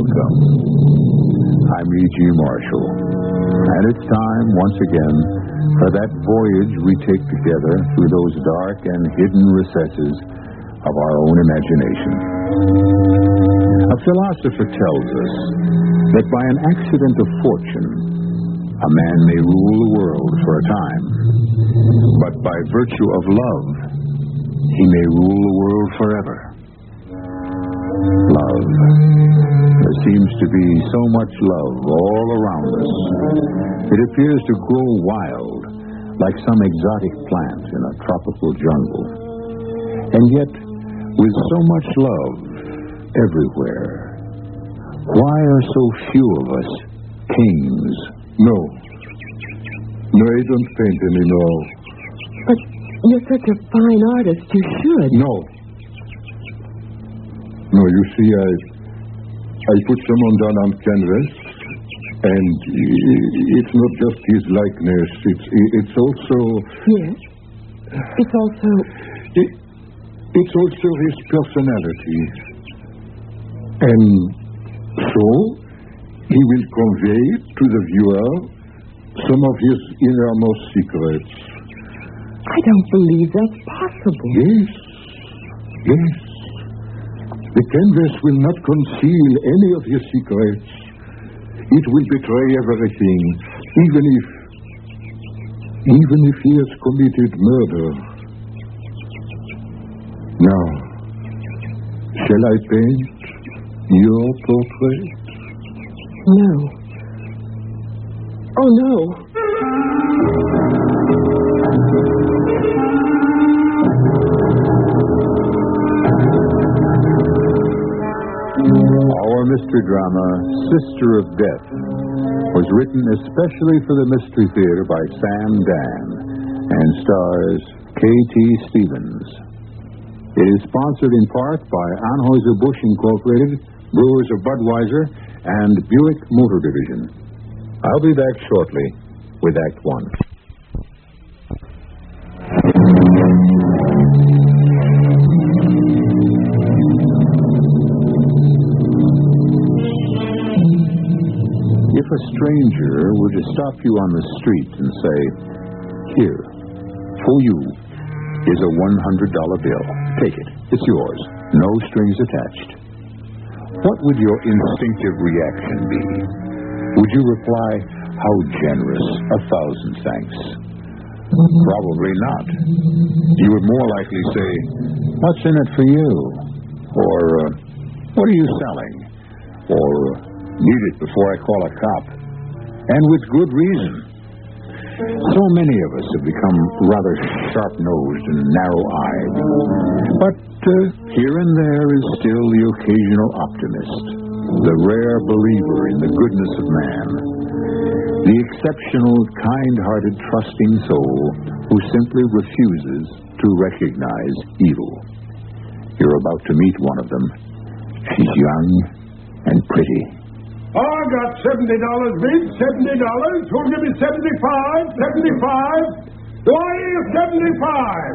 Welcome. I'm E.G. Marshall. And it's time, once again, for that voyage we take together through those dark and hidden recesses of our own imagination. A philosopher tells us that by an accident of fortune, a man may rule the world for a time, but by virtue of love, he may rule the world forever. Love. There seems to be so much love all around us. It appears to grow wild, like some exotic plant in a tropical jungle. And yet, with so much love everywhere, why are so few of us kings? No. No, I don't paint anymore. But you're such a fine artist, you should. No. No, you see, I I put someone down on canvas, and it's not just his likeness. It's it's also Yes. It's also. it, it's also his personality, and so he will convey to the viewer some of his innermost secrets. I don't believe that's possible. Yes, yes. The canvas will not conceal any of his secrets. It will betray everything, even if, even if he has committed murder. Now, shall I paint your portrait? No. Oh, no. Our mystery drama, Sister of Death, was written especially for the Mystery Theater by Sam Dann and stars K.T. Stevens. It is sponsored in part by Anheuser-Busch Incorporated, Brewers of Budweiser, and Buick Motor Division. I'll be back shortly with Act One. A stranger were to stop you on the street and say, Here, for you is a $100 bill. Take it. It's yours. No strings attached. What would your instinctive reaction be? Would you reply, How generous. A thousand thanks. Probably not. You would more likely say, What's in it for you? Or, uh, What are you selling? Or, Need it before I call a cop. And with good reason. So many of us have become rather sharp nosed and narrow eyed. But uh, here and there is still the occasional optimist, the rare believer in the goodness of man, the exceptional, kind hearted, trusting soul who simply refuses to recognize evil. You're about to meet one of them. She's young and pretty. Oh, I got seventy dollars, bid. Seventy dollars. Who'll give me seventy-five? Seventy-five. Hear seventy-five?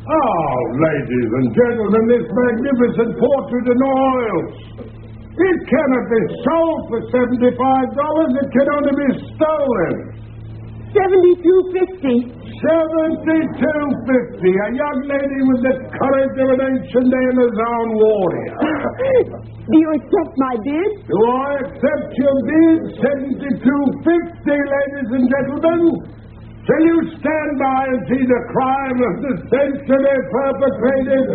Oh, ladies and gentlemen, this magnificent portrait in oils. It cannot be sold for seventy-five dollars. It can only be stolen. Seventy-two fifty. Seventy-two fifty. A young lady with the courage of an ancient Amazon warrior. Do you accept my bid? Do I accept your bid? Seventy-two fifty, ladies and gentlemen. Shall you stand by and see the crime of the century perpetrated?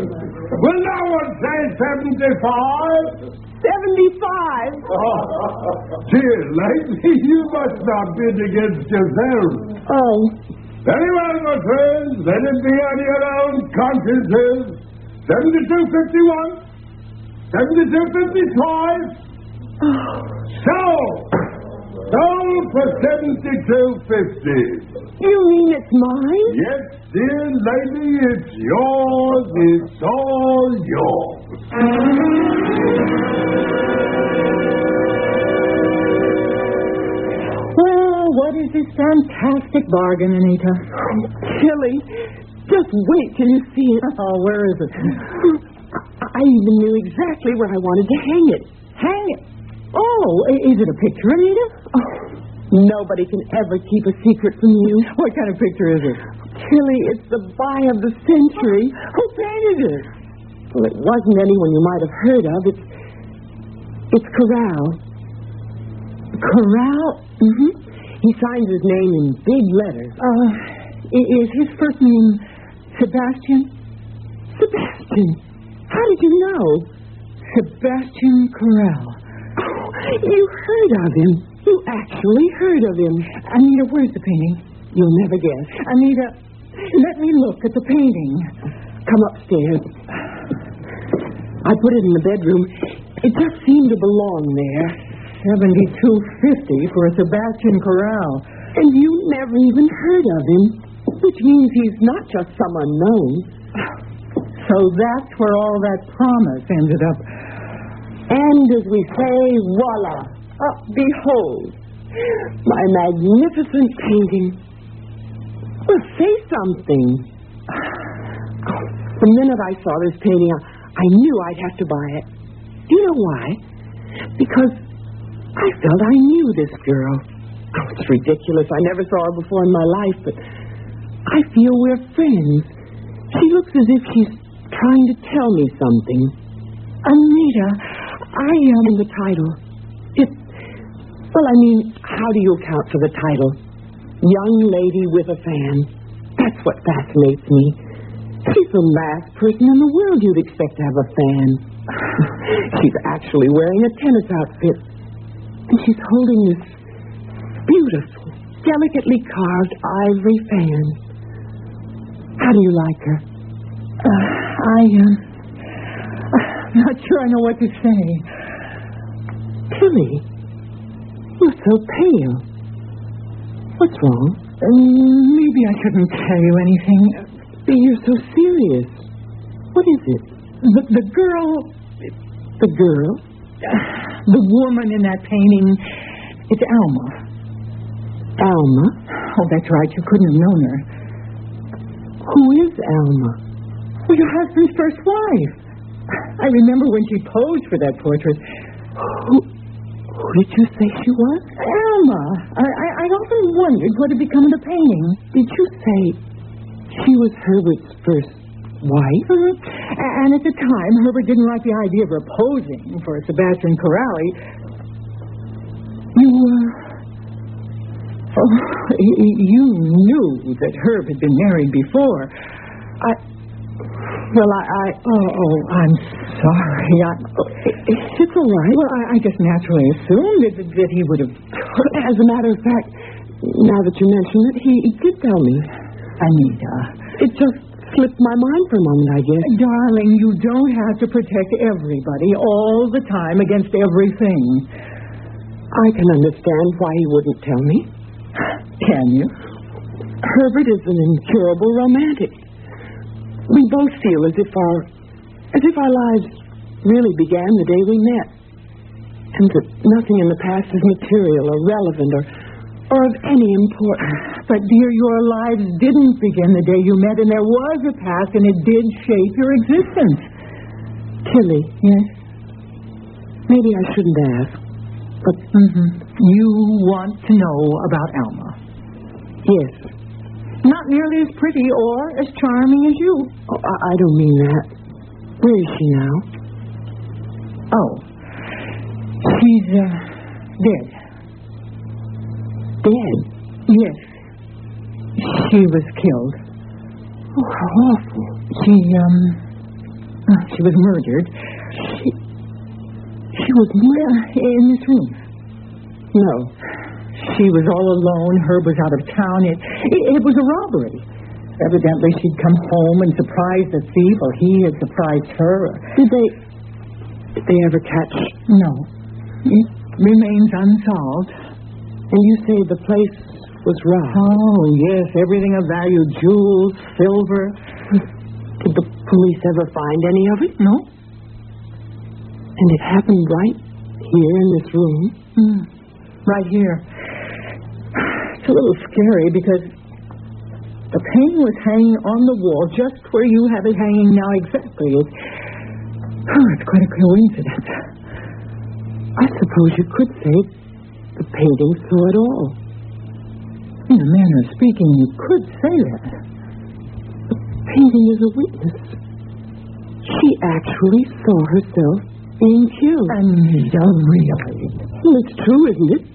Will no one say seventy-five? Seventy-five. Oh, Dear lady, you must not bid against yourself. Oh. Very well, my friends. Let it be on your own consciences. 7251. 7255. Sold! Sold for 7250. You mean it's mine? Yes, dear lady, it's yours. It's all yours. Well, what is this fantastic bargain, Anita? Tilly, just wait till you see it. Oh, where is it? I even knew exactly where I wanted to hang it. Hang it. Oh, is it a picture, Anita? Oh, nobody can ever keep a secret from you. What kind of picture is it? Tilly, it's the buy of the century. Who painted it? Well, it wasn't anyone you might have heard of. It's it's Corral. Corral? Mm-hmm. He signs his name in big letters. Uh, is his first name Sebastian? Sebastian, how did you know? Sebastian Corral. You heard of him. You actually heard of him. Anita, where's the painting? You'll never guess. Anita, let me look at the painting. Come upstairs. I put it in the bedroom. It just seemed to belong there. Seventy-two fifty for a Sebastian Corral. And you never even heard of him, which means he's not just some unknown. So that's where all that promise ended up. And as we say, voila, uh, behold, my magnificent painting. Well, say something. The minute I saw this painting, I, I knew I'd have to buy it. Do you know why? Because I felt I knew this girl. Oh, it's ridiculous. I never saw her before in my life, but I feel we're friends. She looks as if she's trying to tell me something. Anita, I am the title. It, well, I mean, how do you account for the title? Young lady with a fan. That's what fascinates me. She's the last person in the world you'd expect to have a fan. she's actually wearing a tennis outfit. And she's holding this beautiful, delicately carved ivory fan. How do you like her? Uh, I am not sure I know what to say. Tilly, you're so pale. What's wrong? Um, maybe I shouldn't tell you anything. You're so serious. What is it? The, the girl, The girl? the woman in that painting, it's Alma. Alma? Oh, that's right. You couldn't have known her. Who is Alma? Well, your husband's first wife. I remember when she posed for that portrait. Who, who did you say she was? Alma. I, I, I often wondered what had become of the painting. Did you say she was Herbert's first wife? Mhm. And at the time, Herbert didn't like the idea of her posing for Sebastian Corral. You, uh, oh, you knew that Herb had been married before. I, well, I, I oh, oh, I'm sorry. I, It's all right. well, I, I just naturally assumed that, that he would have. As a matter of fact, now that you mention it, he, he did tell me. Anita, It just slipped my mind for a moment, I guess. darling, you don't have to protect everybody all the time against everything. I can understand why he wouldn't tell me. Can you? Herbert is an incurable romantic. We both feel as if our as if our lives really began the day we met. And that nothing in the past is material or relevant or or of any importance. But, dear, your lives didn't begin the day you met, and there was a past, and it did shape your existence. Tilly, Yes? maybe I shouldn't ask. But Mm-hmm. You want to know about Alma. yes. Not nearly as pretty or as charming as you. Oh, I, I don't mean that. Where is she now? Oh. She's, uh, dead. Dead. Yes. She was killed. Oh, how awful. She, um, uh, she was murdered. She, she was murdered. In this room. No. She was all alone. Herb was out of town. It, it, it was a robbery. Evidently, she'd come home and surprised the thief, or he had surprised her. Did they. Did they ever catch. No. It remains unsolved. And you say the place was robbed? Oh, yes, everything of value jewels, silver. Did the police ever find any of it? No? And it happened right here in this room? Hmm. Right here. It's a little scary because the painting was hanging on the wall just where you have it hanging now exactly. It, oh, it's quite a coincidence. I suppose you could say the painting saw it all. In a manner of speaking, you could say that. The painting is a witness. She actually saw herself being killed. Anita, really? Well, it's true, isn't it?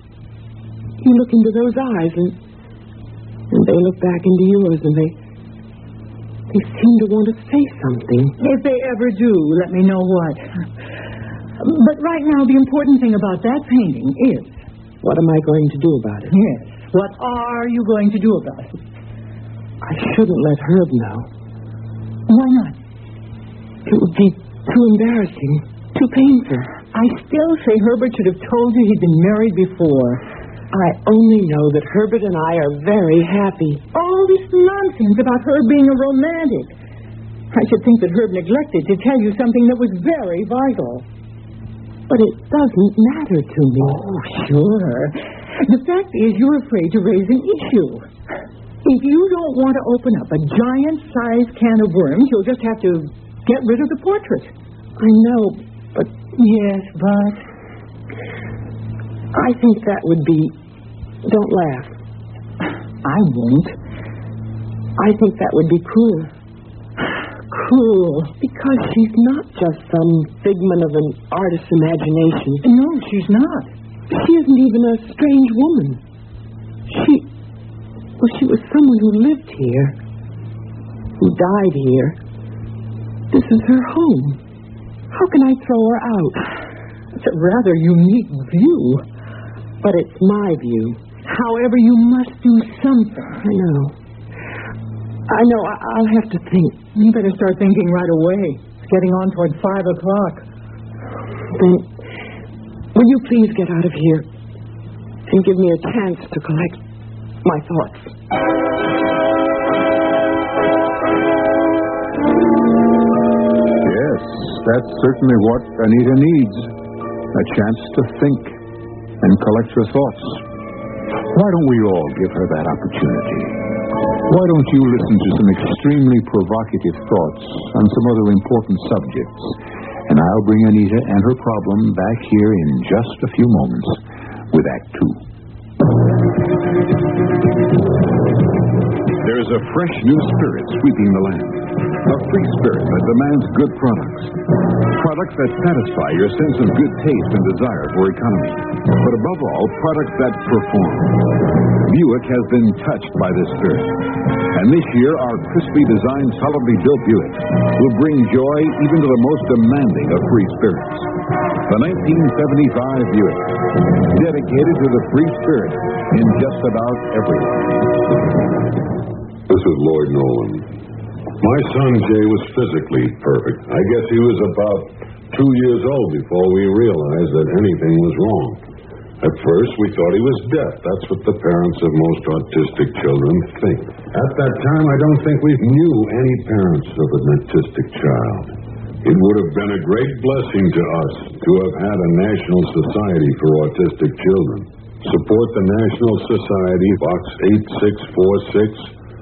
You look into those eyes and, and they look back into yours and they they seem to want to say something. If they ever do, let me know what. But right now, the important thing about that painting is What am I going to do about it? yes, what are you going to do about it? I shouldn't let Herb know. Why not? It would be too embarrassing, too painful. I still say Herbert should have told you he'd been married before. I only know that Herbert and I are very happy. All this nonsense about Herb being a romantic. I should think that Herb neglected to tell you something that was very vital. But it doesn't matter to me. Oh, sure. The fact is, you're afraid to raise an issue. If you don't want to open up a giant-sized can of worms, you'll just have to get rid of the portrait. I know, but Yes, but I think that would be. Don't laugh. I won't. I think that would be cruel. Cruel. Because she's not just some figment of an artist's imagination. No, she's not. She isn't even a strange woman. She. Well, she was someone who lived here, who died here. This is her home. How can I throw her out? It's a rather unique view. But it's my view. However, you must do something. I know. I know. I- I'll have to think. You better start thinking right away. It's getting on toward five o'clock. Then, will you please get out of here and give me a chance to collect my thoughts? Yes, that's certainly what Anita needs. A chance to think and collect her thoughts. Why don't we all give her that opportunity? Why don't you listen to some extremely provocative thoughts on some other important subjects? And I'll bring Anita and her problem back here in just a few moments with Act Two. There is a fresh new spirit sweeping the land. A free spirit that demands good products. Products that satisfy your sense of good taste and desire for economy. But above all, products that perform. Buick has been touched by this spirit. And this year, our crisply designed, solidly built Buick will bring joy even to the most demanding of free spirits. The 1975 Buick, dedicated to the free spirit in just about everyone. This is Lloyd Nolan. My son Jay was physically perfect. I guess he was about two years old before we realized that anything was wrong. At first, we thought he was deaf. That's what the parents of most autistic children think. At that time, I don't think we knew any parents of an autistic child. It would have been a great blessing to us to have had a National Society for Autistic Children. Support the National Society, Box 8646.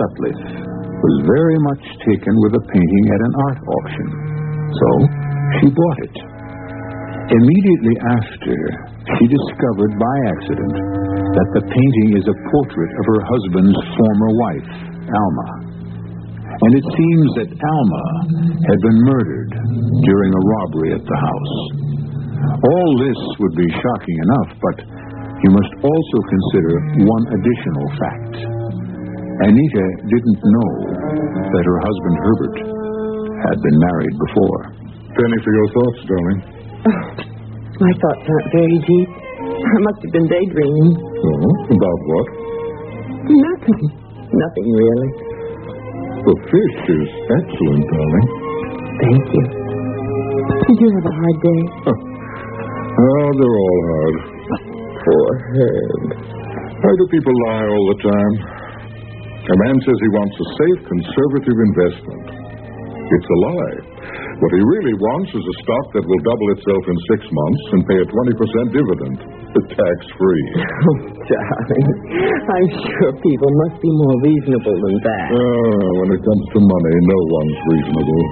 Sutliff was very much taken with a painting at an art auction. So, she bought it. Immediately after, she discovered by accident that the painting is a portrait of her husband's former wife, Alma. And it seems that Alma had been murdered during a robbery at the house. All this would be shocking enough, but you must also consider one additional fact. Anita didn't know that her husband Herbert had been married before. Penny, for your thoughts, darling. My thoughts aren't very deep. I must have been daydreaming. Oh, about what? Nothing. Nothing really. The fish is excellent, darling. Thank you. Did you have a hard day? Oh, they're all hard. Poor Herb. Why do people lie all the time? A man says he wants a safe, conservative investment. It's a lie. What he really wants is a stock that will double itself in six months and pay a 20% dividend, tax free. Oh, darling. I'm sure people must be more reasonable than that. Ah, when it comes to money, no one's reasonable.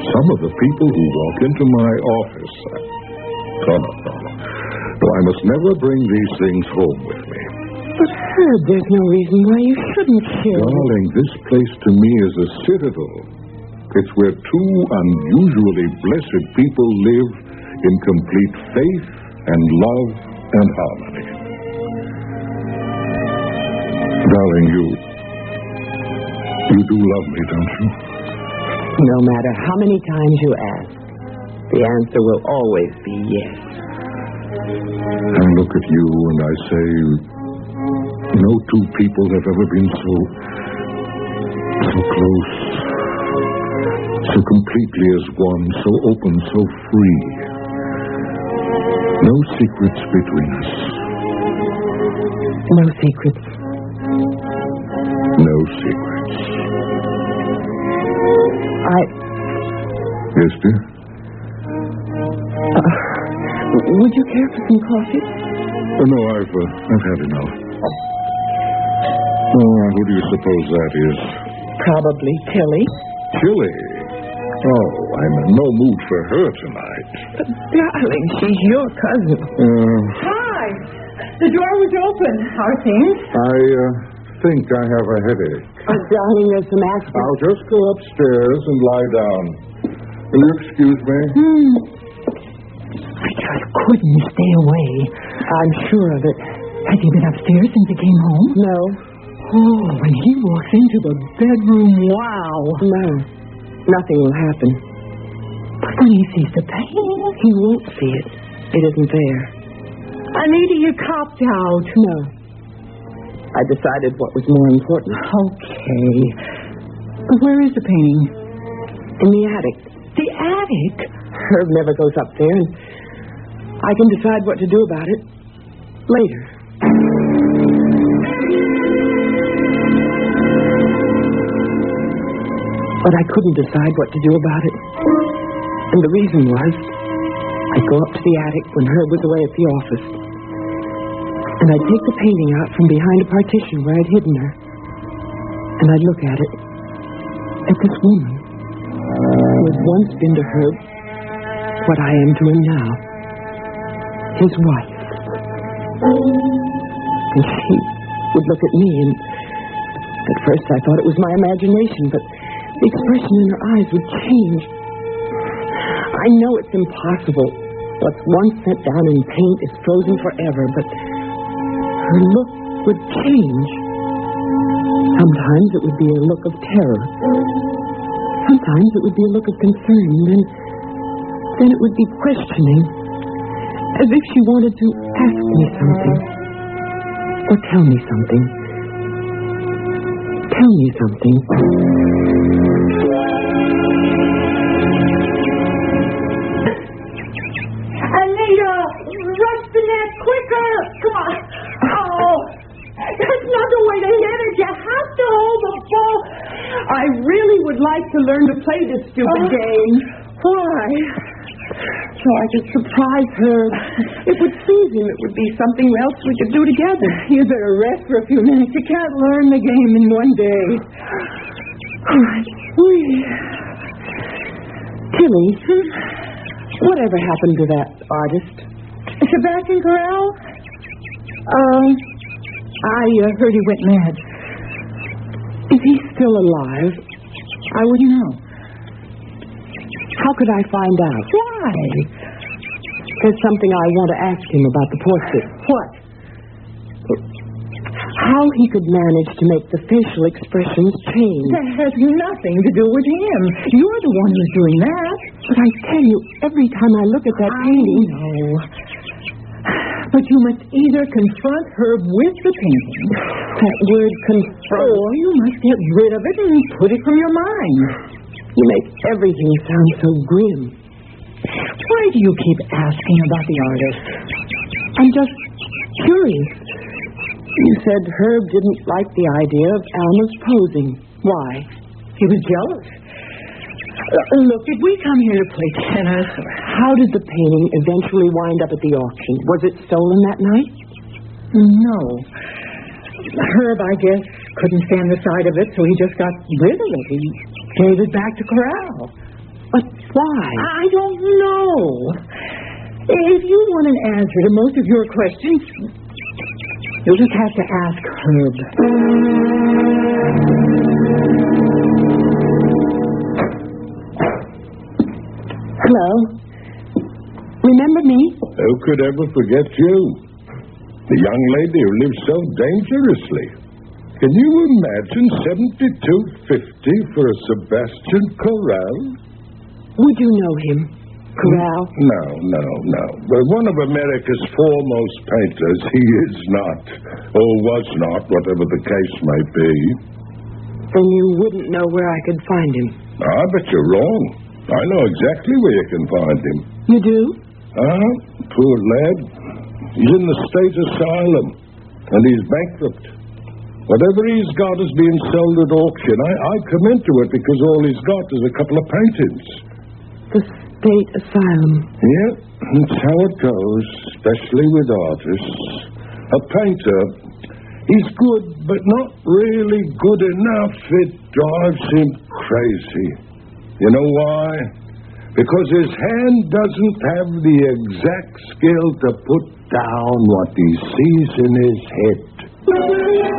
Some of the people who walk into my office. Oh, no, no, no. No, I must never bring these things home with me. But, Herb, there's no reason why you shouldn't share. Darling, this place to me is a citadel. It's where two unusually blessed people live in complete faith and love and harmony. Darling, you. You do love me, don't you? No matter how many times you ask, the answer will always be yes. I look at you and I say, no two people have ever been so. so close, so completely as one, so open, so free. No secrets between us. No secrets. No secrets. I. Yes, dear? Uh, would you care for some coffee? Oh, no, I've, uh, I've had enough. Oh, who do you suppose that is? Probably Tilly. Tilly. Oh, I'm in no mood for her tonight. But, darling, she's your cousin. Uh, Hi. The door was open. How are things? I uh, think I have a headache. Oh, darling, there's some aspirin. I'll just go upstairs and lie down. Will you excuse me? Hmm. I just couldn't stay away. I'm sure of it. Have you been upstairs since he came home? No. Oh, when he walks into the bedroom, wow. No. Nothing will happen. But when he sees the painting, He won't see it. It isn't there. Anita, you copped out. No. I decided what was more important. Okay. But where is the painting? In the attic. The attic? Herb never goes up there, and I can decide what to do about it later. But I couldn't decide what to do about it. And the reason was I'd go up to the attic when Herb was away at the office. And I'd take the painting out from behind a partition where I'd hidden her. And I'd look at it. At this woman who had once been to Herb what I am to him now. His wife. And she would look at me, and at first I thought it was my imagination, but the expression in her eyes would change. I know it's impossible. What's once set down in paint is frozen forever, but her look would change. Sometimes it would be a look of terror. Sometimes it would be a look of concern, then, then it would be questioning, as if she wanted to ask me something, or tell me something. Tell me something. Learn to play this stupid Oh. game. Why? So I could surprise her. It would please him. It would be something else we could do together. You better rest for a few minutes. You can't learn the game in one day. All right. Tilly, whatever happened to that artist? Sebastian Corral? Um, I uh, heard he went mad. Is he still alive? I wouldn't know. How could I find out? Why? There's something I want to ask him about the portrait. What? How he could manage to make the facial expressions change. That has nothing to do with him. You're the one who's doing that. But I tell you, every time I look at that painting, know. But you must either confront her with the painting, that word confront, or you must get rid of it and put it from your mind. you make everything sound so grim. Why do you keep asking about the artist? I'm just curious. You said Herb didn't like the idea of Alma's posing. Why? He was jealous. Look, did we come here to play tennis? How did the painting eventually wind up at the auction? Was it stolen that night? No. Herb, I guess, couldn't stand the sight of it, so he just got rid of it. He gave it back to Corral. But why? I don't know. If you want an answer to most of your questions, you'll just have to ask Herb. Hello? Remember me? Who could ever forget you? The young lady who lived so dangerously. Can you imagine seventy-two fifty for a Sebastian Corral? Would you know him? Corral? No, no, no. But one of America's foremost painters, he is not, or was not, whatever the case may be. Then you wouldn't know where I could find him. I bet you're wrong. I know exactly where you can find him. You do? Ah, poor lad. He's in the state asylum, and he's bankrupt. Whatever he's got is being sold at auction. I, I come into it because all he's got is a couple of paintings. The state asylum. Yeah, that's how it goes, especially with artists. A painter, he's good, but not really good enough. It drives him crazy. You know why? Because his hand doesn't have the exact skill to put down what he sees in his head.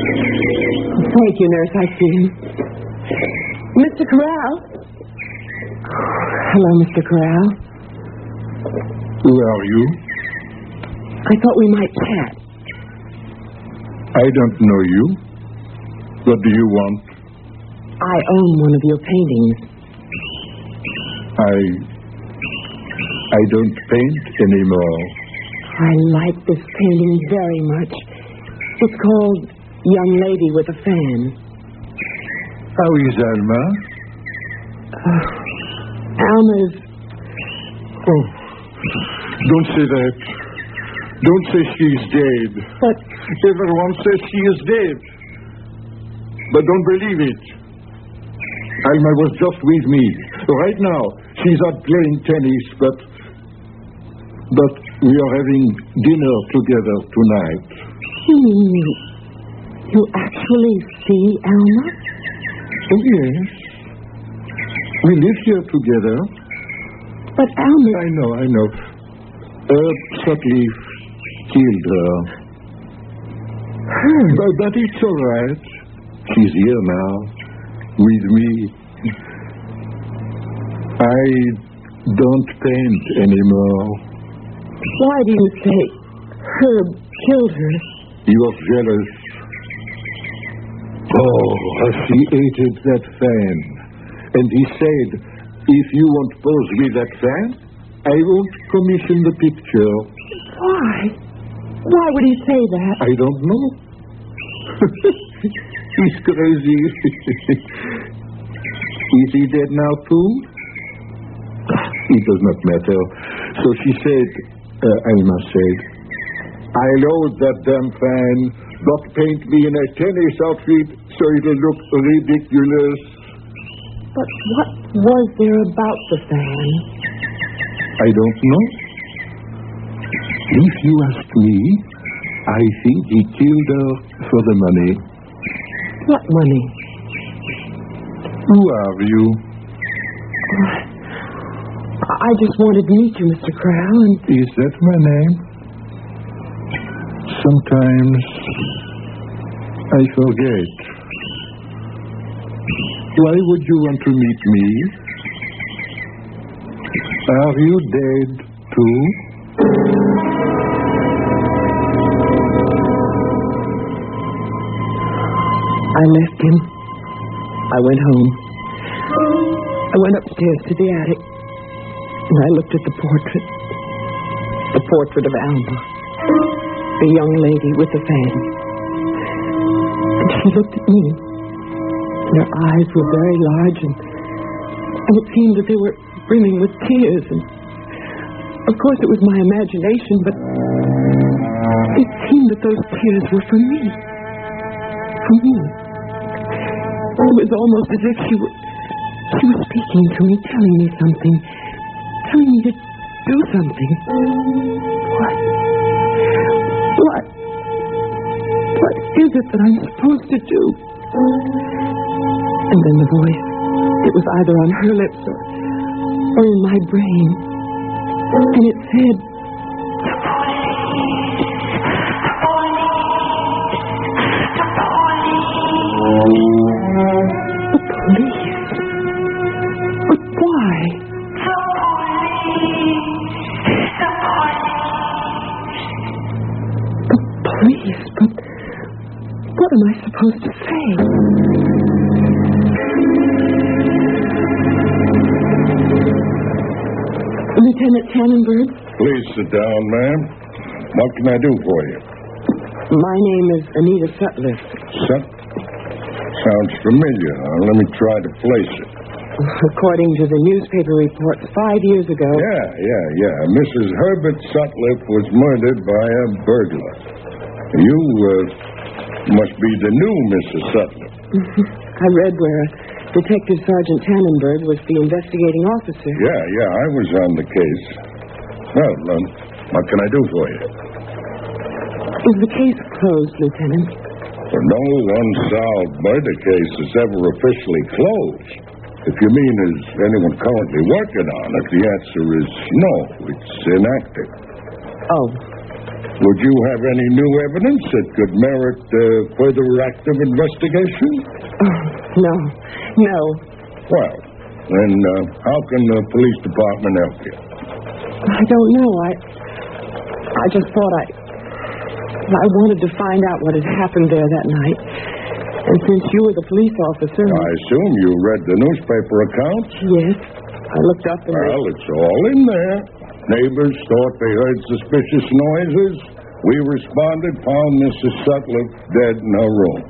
Thank you, nurse. I see him. Mr. Corral? Hello, Mr. Corral. Who are you? I thought we might chat. I don't know you. What do you want? I own one of your paintings. I. I don't paint anymore. I like this painting very much. It's called Young Lady with a Fan. How is Alma? Uh, Alma's. Oh, don't say that. Don't say she's dead. But Everyone says she is dead. But don't believe it. Alma was just with me. Right now, she's out playing tennis, but. But we are having dinner together tonight. you, you actually see Alma? Oh, yes. We live here together. But Alma. I know, I know. Uh, Herb Sutliff killed her. Hmm. But, but it's all right. She's here now, with me. I don't paint anymore. Why do you say Herb killed her? He was jealous. Oh, how she hated that fan. And he said, if you won't pose with that fan, I won't commission the picture. Why? Why would he say that? I don't know. He's crazy. Is he dead now, too? It does not matter. So she said, uh, Alma said, I load that damn fan not paint me in a tennis outfit so it'll look ridiculous. But what was there about the fan? I don't know. If you ask me, I think he killed her for the money. What money? Who are you? I just wanted to meet you, Mr. Corral, and Is that my name? Sometimes I forget. Why would you want to meet me? Are you dead too? I left him. I went home. I went upstairs to the attic, and I looked at the portrait. The portrait of Alma, the young lady with the fan. And she looked at me. Her eyes were very large, and, and it seemed that they were brimming with tears. And of course, it was my imagination, but it seemed that those tears were for me. For me. It was almost as if she she was speaking to me, telling me something, telling me to do something. What? What? What is it that I'm supposed to do? And then the voice, it was either on her lips or, or in my brain. And it said, the police. But why? The police? But what am I supposed to say? Lieutenant Tannenberg, Please sit down, ma'am. What can I do for you? my name is Anita Sutliff. Sut? Sounds familiar. Now, let me try to place it. According to the newspaper reports five years ago, Yeah, yeah, yeah. Mrs. Herbert Sutliff was murdered by a burglar. You uh, must be the new Mrs. Sutliff. I read where Detective Sergeant Tannenberg was the investigating officer. Yeah, yeah, I was on the case. Well, um, what can I do for you? Is the case closed, Lieutenant? No unsolved murder case is ever officially closed. If you mean is anyone currently working on it, the answer is no. It's inactive. Oh, Would you have any new evidence that could merit uh, further active investigation? no, no. Well, then uh, how can the police department help you? I don't know. I, I just thought I, I wanted to find out what had happened there that night. And since you were the police officer, I assume you read the newspaper accounts? yes, I looked up and Well, it's all in there. Neighbors thought they heard suspicious noises. We responded, found Mrs. Sutliff dead in her room.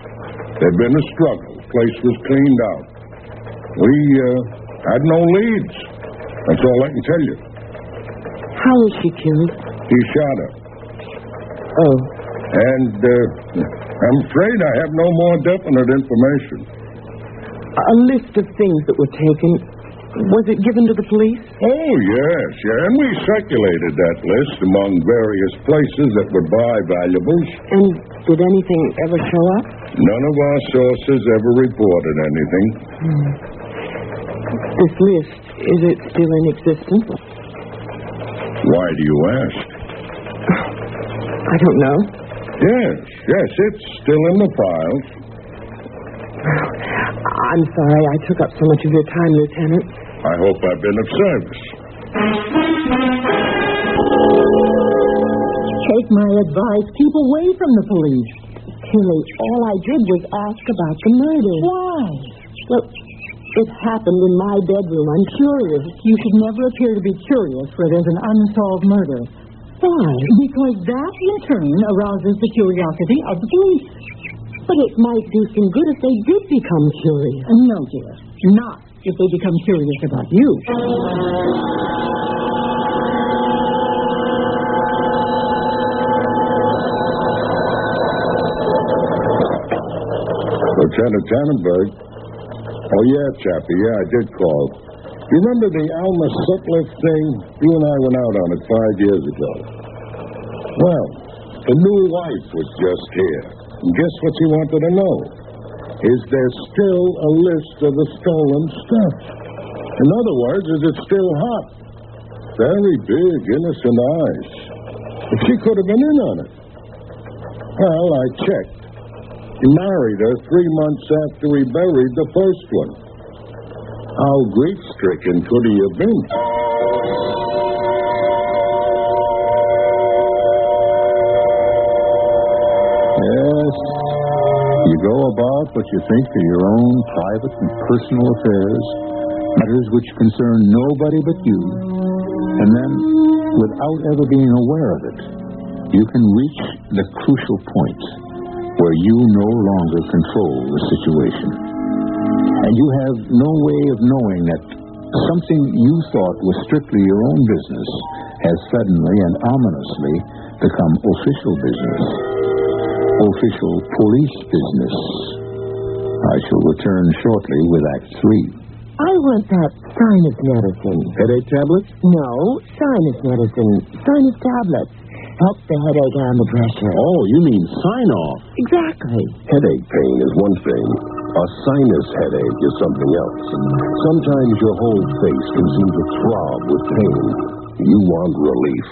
There'd been a struggle. The place was cleaned out. We uh, had no leads. That's all I can tell you. how was she killed? He shot her. Oh, And uh, I'm afraid I have no more definite information. a list of things that were taken. Was it given to the police? Oh, yes, yeah. And we circulated that list among various places that would buy valuables. And did anything ever show up? None of our sources ever reported anything. This list, is it still in existence? Why do you ask? I don't know. Yes, yes, it's still in the files. I'm sorry I took up so much of your time, Lieutenant. I hope I've been of service. Take my advice. Keep away from the police. Tilly, all I did was ask about the murder. Why? Well, it happened in my bedroom. I'm curious. You should never appear to be curious where there's an unsolved murder. Why? Because that, in turn, arouses the curiosity of the police. But it might do some good if they did become curious. No, dear. Not if they become curious about you. Lieutenant Tannenberg. Oh, yeah, Chappie. Yeah, I did call. Remember the Alma Sutliff thing? You and I went out on it five years ago. Well, the new wife was just here. And guess what she wanted to know? Is there still a list of the stolen stuff? In other words, is it still hot? Very big, innocent eyes. She could have been in on it. Well, I checked. He married her three months after he buried the first one. How stricken could he have been? Yes. You go about what you think are your own private and personal affairs, matters which concern nobody but you, and then, without ever being aware of it, you can reach the crucial point where you no longer control the situation. And you have no way of knowing that something you thought was strictly your own business has suddenly and ominously become official business. Official police business. I shall return shortly with Act Three. I want that sinus medicine. Headache tablets? No, sinus medicine. Sinus tablets. Help the headache and the pressure. Oh, you mean Sine-Off. Exactly. Headache pain is one thing. A sinus headache is something else. Sometimes your whole face can seem to throb with pain. You want relief.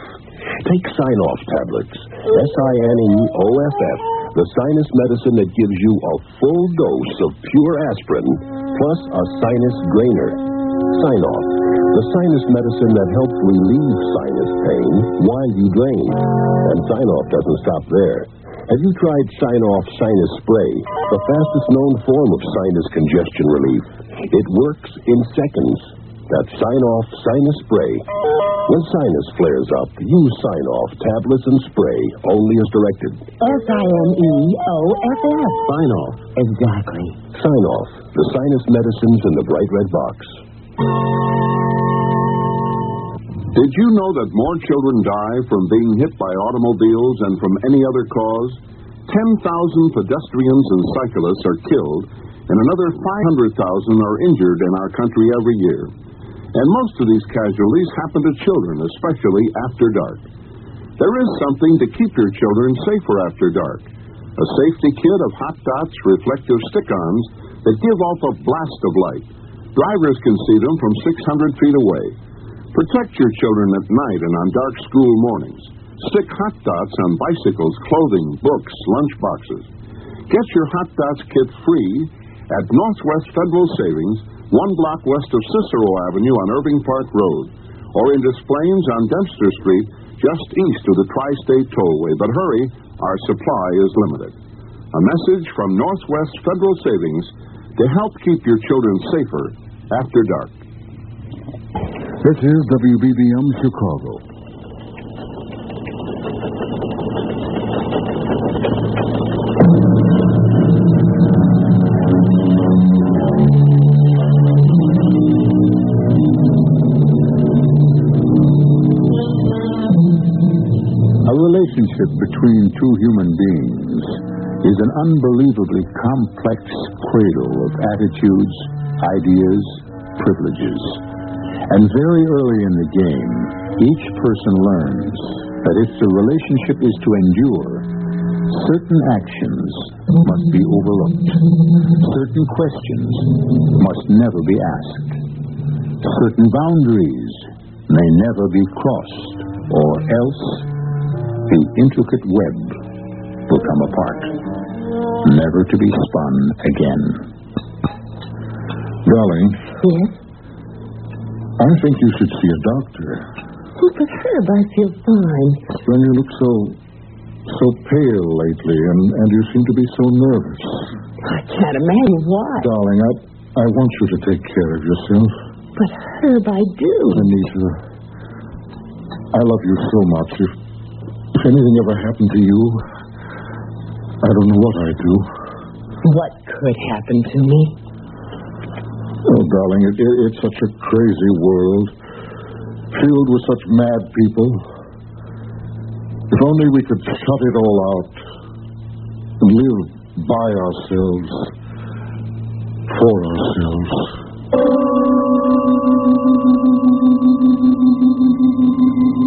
Take Sine-Off tablets. S-I-N-E-O-F-F. The sinus medicine that gives you a full dose of pure aspirin plus a sinus drainer. Sine-Off. The sinus medicine that helps relieve sinus pain while you drain. And Sine-Off doesn't stop there. Have you tried Sine-Off Sinus Spray, the fastest known form of sinus congestion relief? It works in seconds. That's Sine-Off Sinus Spray. When sinus flares up, use Sine-Off tablets and spray only as directed. S-I-N-E-O-F-F. Sine-Off. Exactly. Sine-Off. The sinus medicines in the bright red box. Did you know that more children die from being hit by automobiles than from any other cause? 10,000 pedestrians and cyclists are killed, and another 500,000 are injured in our country every year. And most of these casualties happen to children, especially after dark. There is something to keep your children safer after dark. A safety kit of hot dots reflective stick-ons that give off a blast of light. Drivers can see them from 600 feet away. Protect your children at night and on dark school mornings. Stick hot dots on bicycles, clothing, books, lunch boxes. Get your hot dots kit free at Northwest Federal Savings, one block west of Cicero Avenue on Irving Park Road, or in Des Plaines on Dempster Street, just east of the Tri State Tollway. But hurry, our supply is limited. A message from Northwest Federal Savings to help keep your children safer after dark. This is WBBM Chicago. A relationship between two human beings is an unbelievably complex cradle of attitudes, ideas, privileges. And very early in the game, each person learns that if the relationship is to endure, certain actions must be overlooked, certain questions must never be asked, certain boundaries may never be crossed, or else the intricate web will come apart, never to be spun again. Darling, Yes? I think you should see a doctor. Oh, but Herb, I feel fine. Then you look so so pale lately, and, and you seem to be so nervous. I can't imagine why. Darling, I, I want you to take care of yourself. But Herb, I do. Anita, I love you so much. If, if anything ever happened to you, I don't know what I'd do. What could happen to me? Oh, darling, it, it, it's such a crazy world, filled with such mad people. If only we could shut it all out and live by ourselves for ourselves.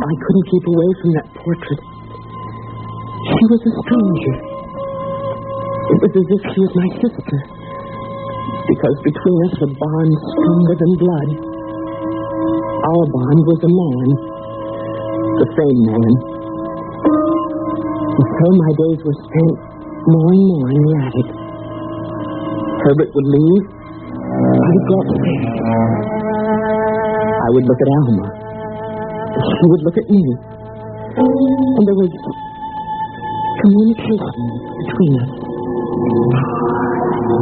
I couldn't keep away from that portrait. She was a stranger. It was as if she was my sister. Because between us a bond stronger than blood. Our bond was a man. The same man. And so my days were spent more and more in the attic. Herbert would leave. I would go upstairs. I would look at Alma. She would look at me. And there was communication between us. I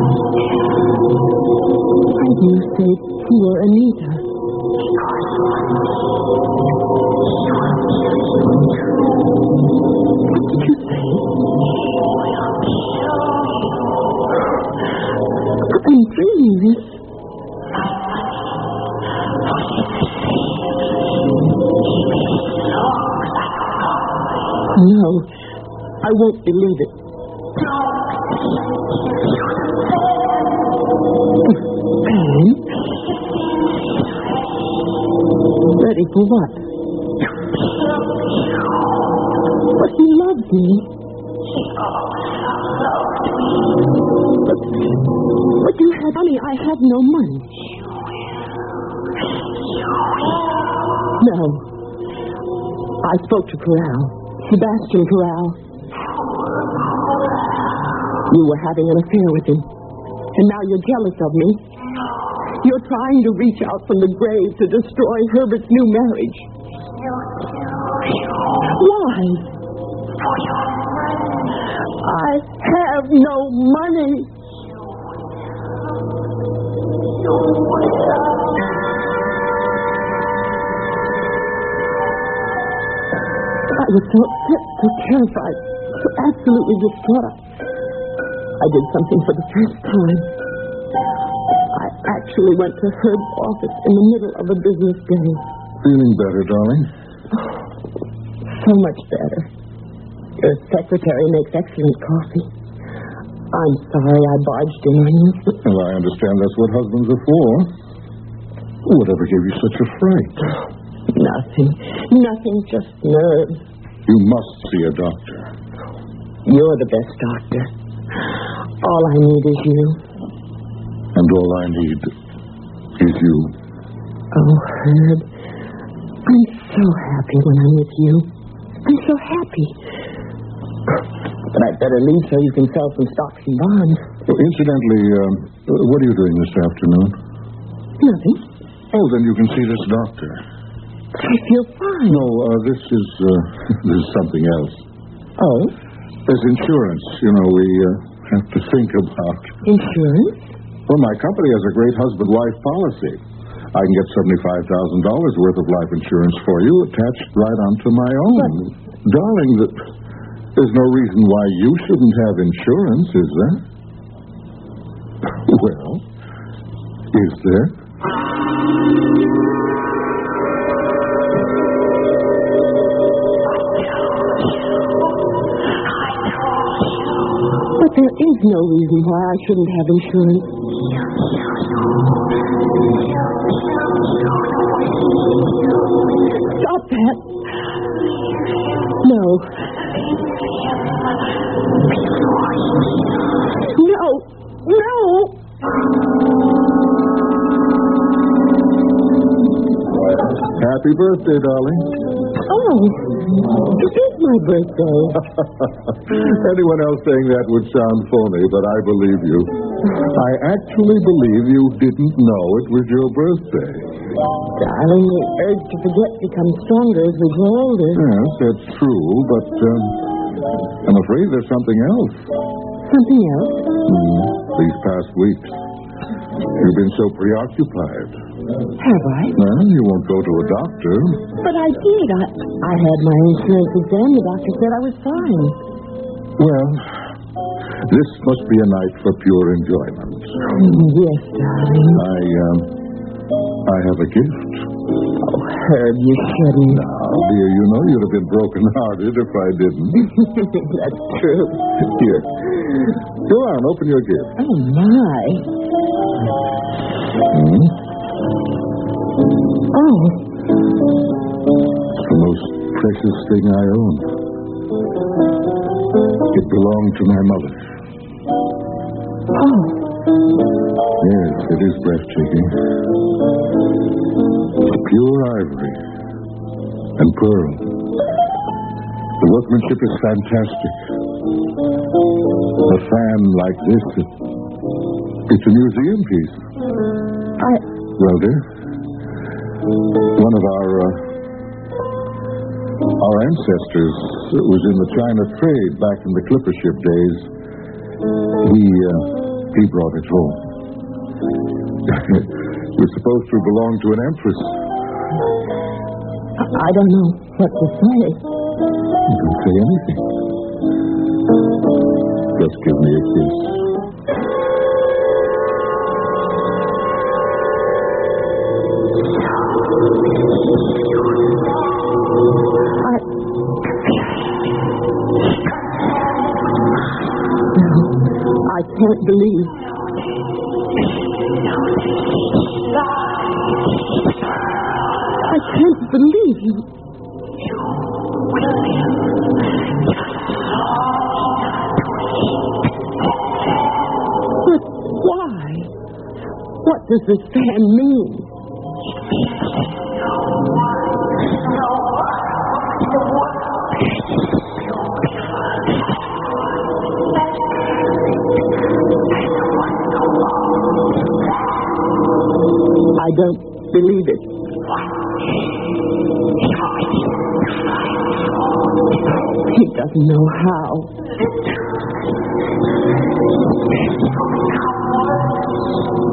do say poor Anita. What did you say? I'm dreaming this. No, I won't believe it. Ready for what? But he loves me. But, but you had money. I had no money. No. I spoke to Corral. Sebastian Corral. You were having an affair with him. And now you're jealous of me. You're trying to reach out from the grave to destroy Herbert's new marriage. Why? I have no money. I was so upset, so terrified, so absolutely distraught. I did something for the first time. I actually went to Herb's office in the middle of a business day. Feeling better, darling? So much better. Your secretary makes excellent coffee. I'm sorry I barged in on you. Well, I understand that's what husbands are for. Whatever gave you such a fright? Nothing. Nothing, just nerves. You must see a doctor. You're the best doctor. All I need is you. And all I need is you. Oh, Herb. I'm so happy when I'm with you. I'm so happy. But I'd better leave so you can sell some stocks and bonds. Well, incidentally, um, what are you doing this afternoon? Nothing. Oh, then you can see this doctor. I feel fine. No, uh, this is uh, this is something else. Oh, There's insurance. You know, we uh, have to think about. insurance? Well, my company has a great husband-wife policy. I can get seventy-five thousand dollars worth of life insurance for you, attached right onto my own. Darling, that there's no reason why you shouldn't have insurance, is there? Well, is there? But there is no reason why I shouldn't have insurance. Stop that. No. No. No. Happy birthday, darling. Oh, it is my birthday. Anyone else saying that would sound phony, but I believe you. I actually believe you didn't know it was your birthday. Darling, the urge to forget becomes stronger as we grow older. Yes, that's true, but um, I'm afraid there's something else. Something else? Hmm, These past weeks, you've been so preoccupied. Have I? Well, you won't go to a doctor. But I did. I, I had my insurance exam. The doctor said I was fine. Well, this must be a night for pure enjoyment. Yes, darling. I, um, I have a gift. Oh, Herb, you shouldn't. Now, dear, you know you'd have been broken-hearted if I didn't. That's true. Here. Go on, open your gift. Oh, my. Hmm? Oh, It's the most precious thing I own. It belonged to my mother. Oh. Yes, it is breathtaking. Pure ivory and pearl. The workmanship is fantastic. A fan like this, it's a museum piece. I, Well, dear, one of our uh, our ancestors was in the China trade back in the clipper ship days. He uh, he brought it home. it was supposed to belong to an empress. I don't know what to say. You can say anything. Just give me a kiss. Does this fan mean? I don't believe it. He doesn't know how.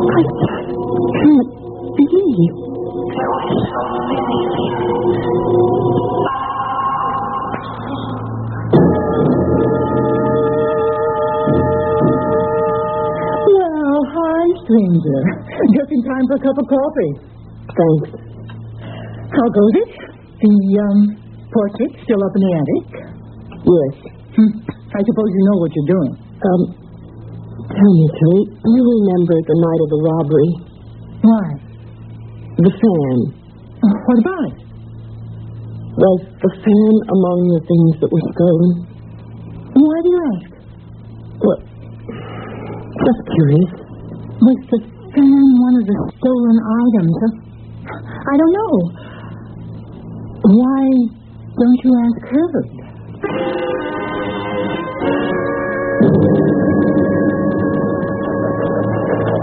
I believe. Well, hi, stranger. Just in time for a cup of coffee. Thanks. How goes it? The um, portrait still up in the attic? Yes. Hmm. I suppose you know what you're doing. Um, tell me, Kate, you remember the night of the robbery? Why? The fan. Uh, what about it? Was the fan among the things that were stolen? Why do you ask? Well, just curious. Was the fan one of the stolen items? I don't know. Why don't you ask her?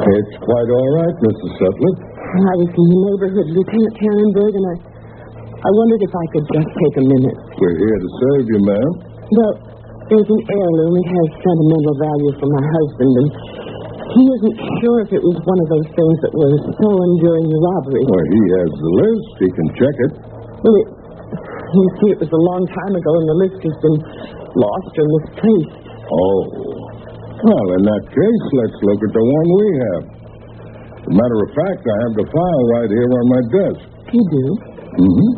It's quite all right, Mrs. I was in the neighborhood, Lieutenant Tannenberg, and I, I wondered if I could just take a minute. We're here to serve you, ma'am. Well, there's an heirloom. It has sentimental value for my husband, and he isn't sure if it was one of those things that was stolen during the robbery. Well, he has the list. He can check it. Well, it, you see, it was a long time ago, and the list has been lost or misplaced. Oh. Well, in that case, let's look at the one we have. As a matter of fact, I have the file right here on my desk. You do? Mm-hmm.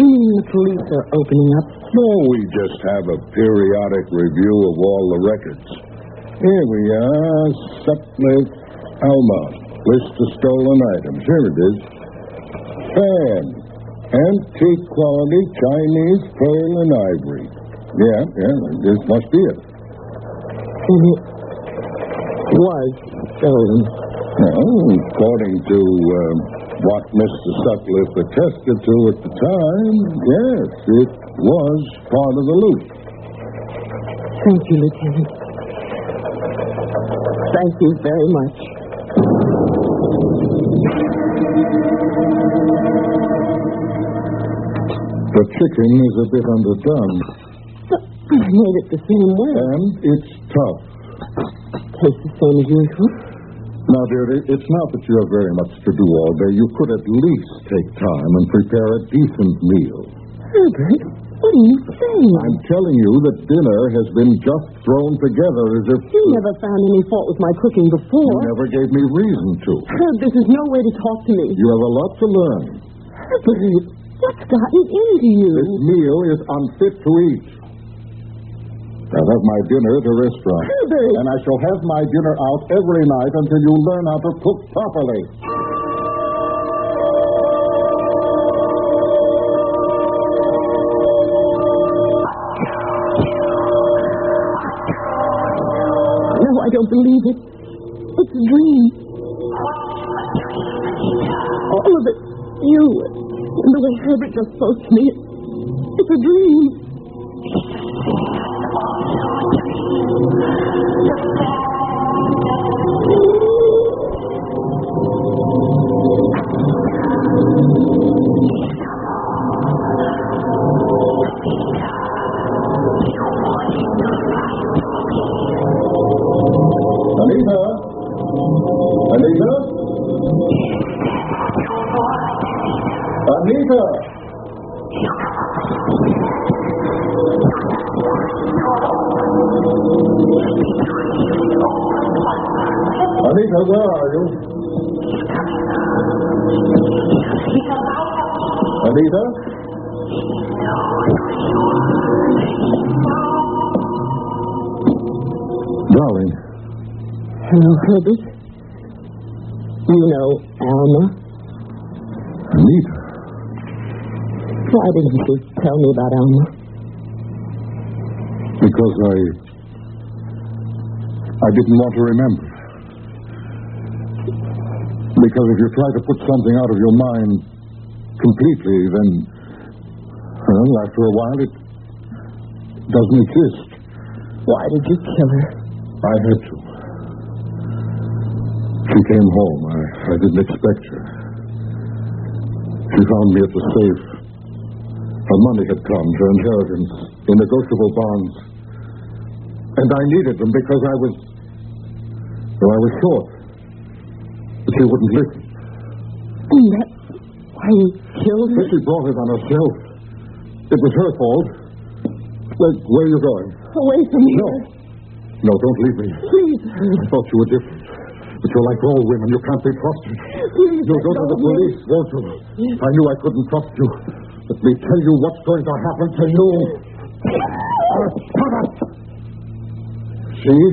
You mean the police are opening up? No, we just have a periodic review of all the records. Here we are, Sutliff Alma. List of stolen items. Here it is. Fan. Antique quality Chinese pearl and ivory. Yeah, yeah, this must be it. And it was stolen. Well, according to uh, what Mr. Sutliff attested to at the time, yes, it was part of the loot. Thank you, Lieutenant. Thank you very much. The chicken is a bit underdone, I made it the same way. and it's tough. Tastes the same as usual. Now, dear, it- it's not that you have very much to do all day. You could at least take time and prepare a decent meal. Herbert, what are you saying? I'm telling you that dinner has been just thrown together as if You never found any fault with my cooking before. you never gave me reason to. Herb, this is no way to talk to me. You have a lot to learn. Herbert, what's gotten into you? This meal is unfit to eat. I'll have my dinner at a restaurant. And I shall have my dinner out every night until you learn how to cook properly. No, I don't believe it. It's a dream. All of it. You and the way Herbert just spoke to me. It's a dream. Anita? Herbert. You know Alma. Anita. Why didn't you tell me about Alma? Because I. I didn't want to remember. Because if you try to put something out of your mind completely, then. Well, after a while, it doesn't exist. Why did you kill her? I had to. She came home. I, I didn't expect her. She found me at the safe. Her money had come, her inheritance, in negotiable bonds. And I needed them because I was. Well, I was short. But she wouldn't listen. And that's why you killed her? But she brought it on herself. It was her fault. Where, where are you going? Away from me. No. No, don't leave me. Please, I thought you were different. But you're like all women. You can't be trusted. Please, You'll go to the police, won't you? I knew I couldn't trust you. Let me tell you what's going to happen to you. See?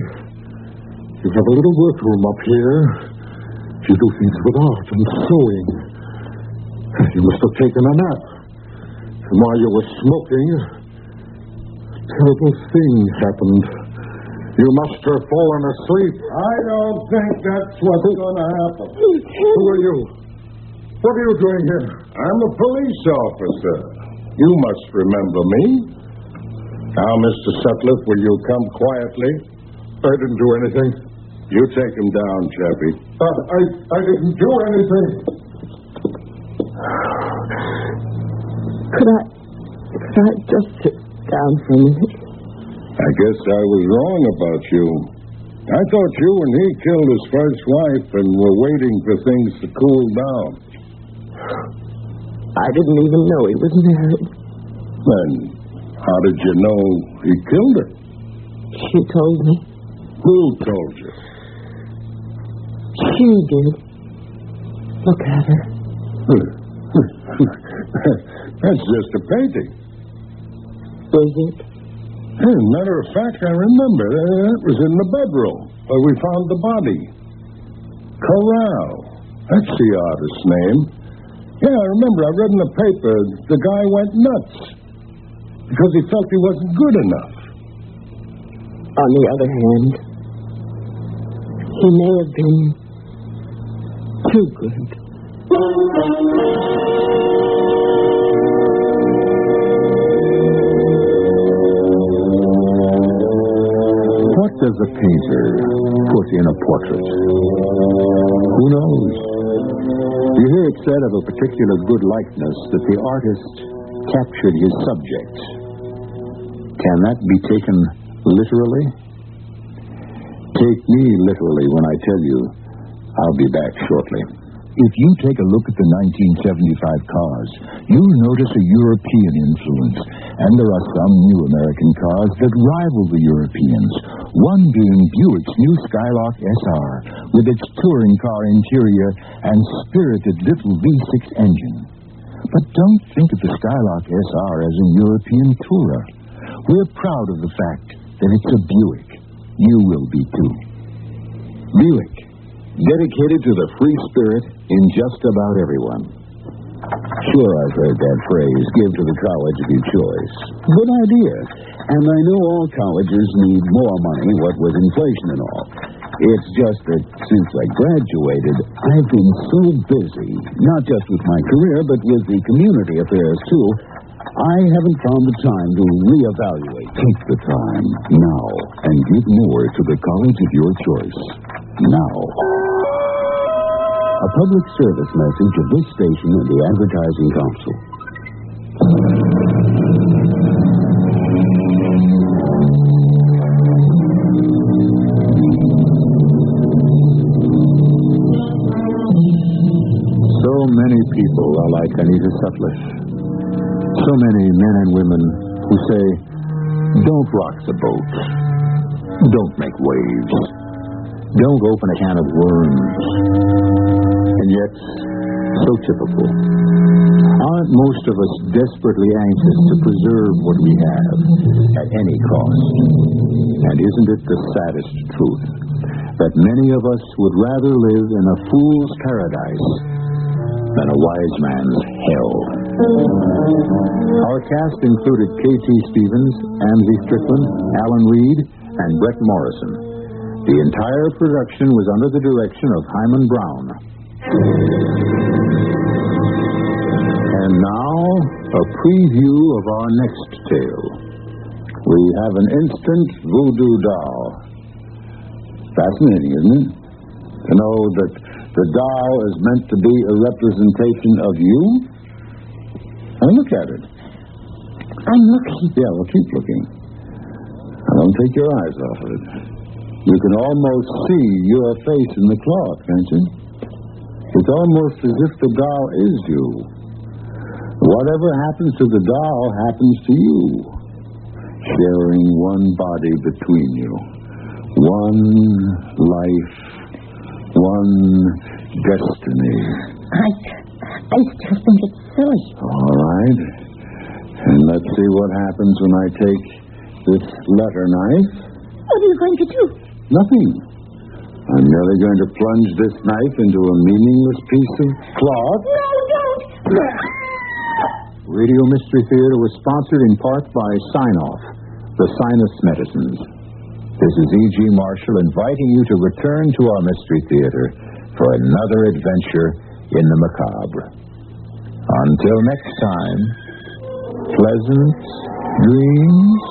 You have a little workroom up here. You do things with art and sewing. You must have taken a nap. And while you were smoking, a terrible thing happened. You must have fallen asleep. I don't think that's what's going to happen. Who are you? What are you doing here? I'm a police officer. You must remember me. Now, Mr. Sutliff, will you come quietly? I didn't do anything. You take him down, Chappie. Uh, I, I didn't do anything. Could I, could I just sit down for a minute? I guess I was wrong about you. I thought you and he killed his first wife and were waiting for things to cool down. I didn't even know he was married. Then how did you know he killed her? She told me. Who told you? She did. Look at her. That's just a painting. Is it? As a matter of fact, I remember. That was in the bedroom where we found the body. Corral. That's the artist's name. Yeah, I remember. I read in the paper the guy went nuts because he felt he wasn't good enough. On the other hand, he may have been too good. Does a painter put in a portrait? Who knows? You hear it said of a particular good likeness that the artist captured his subject. Can that be taken literally? Take me literally when I tell you I'll be back shortly. If you take a look at the 1975 cars, you'll notice a European influence, and there are some new American cars that rival the Europeans, one being Buick's new Skylark SR, with its touring car interior and spirited little V6 engine. But don't think of the Skylark SR as a European tourer. We're proud of the fact that it's a Buick, you will be too. Buick, dedicated to the free spirit in just about everyone. Sure, I've heard that phrase, give to the college of your choice. Good idea. And I know all colleges need more money, what with inflation and all. It's just that since I graduated, I've been so busy, not just with my career, but with the community affairs, too. I haven't found the time to reevaluate. Take the time now and give more to the college of your choice. Now. A public service message of this station and the Advertising Council. So many people are like Anita Sutliff. So many men and women who say, don't rock the boat. Don't make waves. Don't open a can of worms. And yet, so typical. Aren't most of us desperately anxious to preserve what we have at any cost? And isn't it the saddest truth that many of us would rather live in a fool's paradise than a wise man's hell? Our cast included K.T. Stevens, Amzie Strickland, Alan Reed, and Bret Morrison. The entire production was under the direction of Himan Brown. And now, a preview of our next tale. We have an instant voodoo doll. Fascinating, isn't it? To know that the doll is meant to be a representation of you? Now look at it. I'm looking. Yeah, well, keep looking. Don't take your eyes off of it. You can almost see your face in the cloth, can't you? It's almost as if the doll is you. Whatever happens to the doll happens to you, sharing one body between you, one life, one destiny. I, I still think it's silly. All right. And let's see what happens when I take this letter knife. What are you going to do? Nothing. I'm merely going to plunge this knife into a meaningless piece of cloth. No, don't. Radio Mystery Theater was sponsored in part by Sine-Off, the sinus medicines. This is E.G. Marshall inviting you to return to our Mystery Theater for another adventure in the macabre. Until next time, pleasant dreams.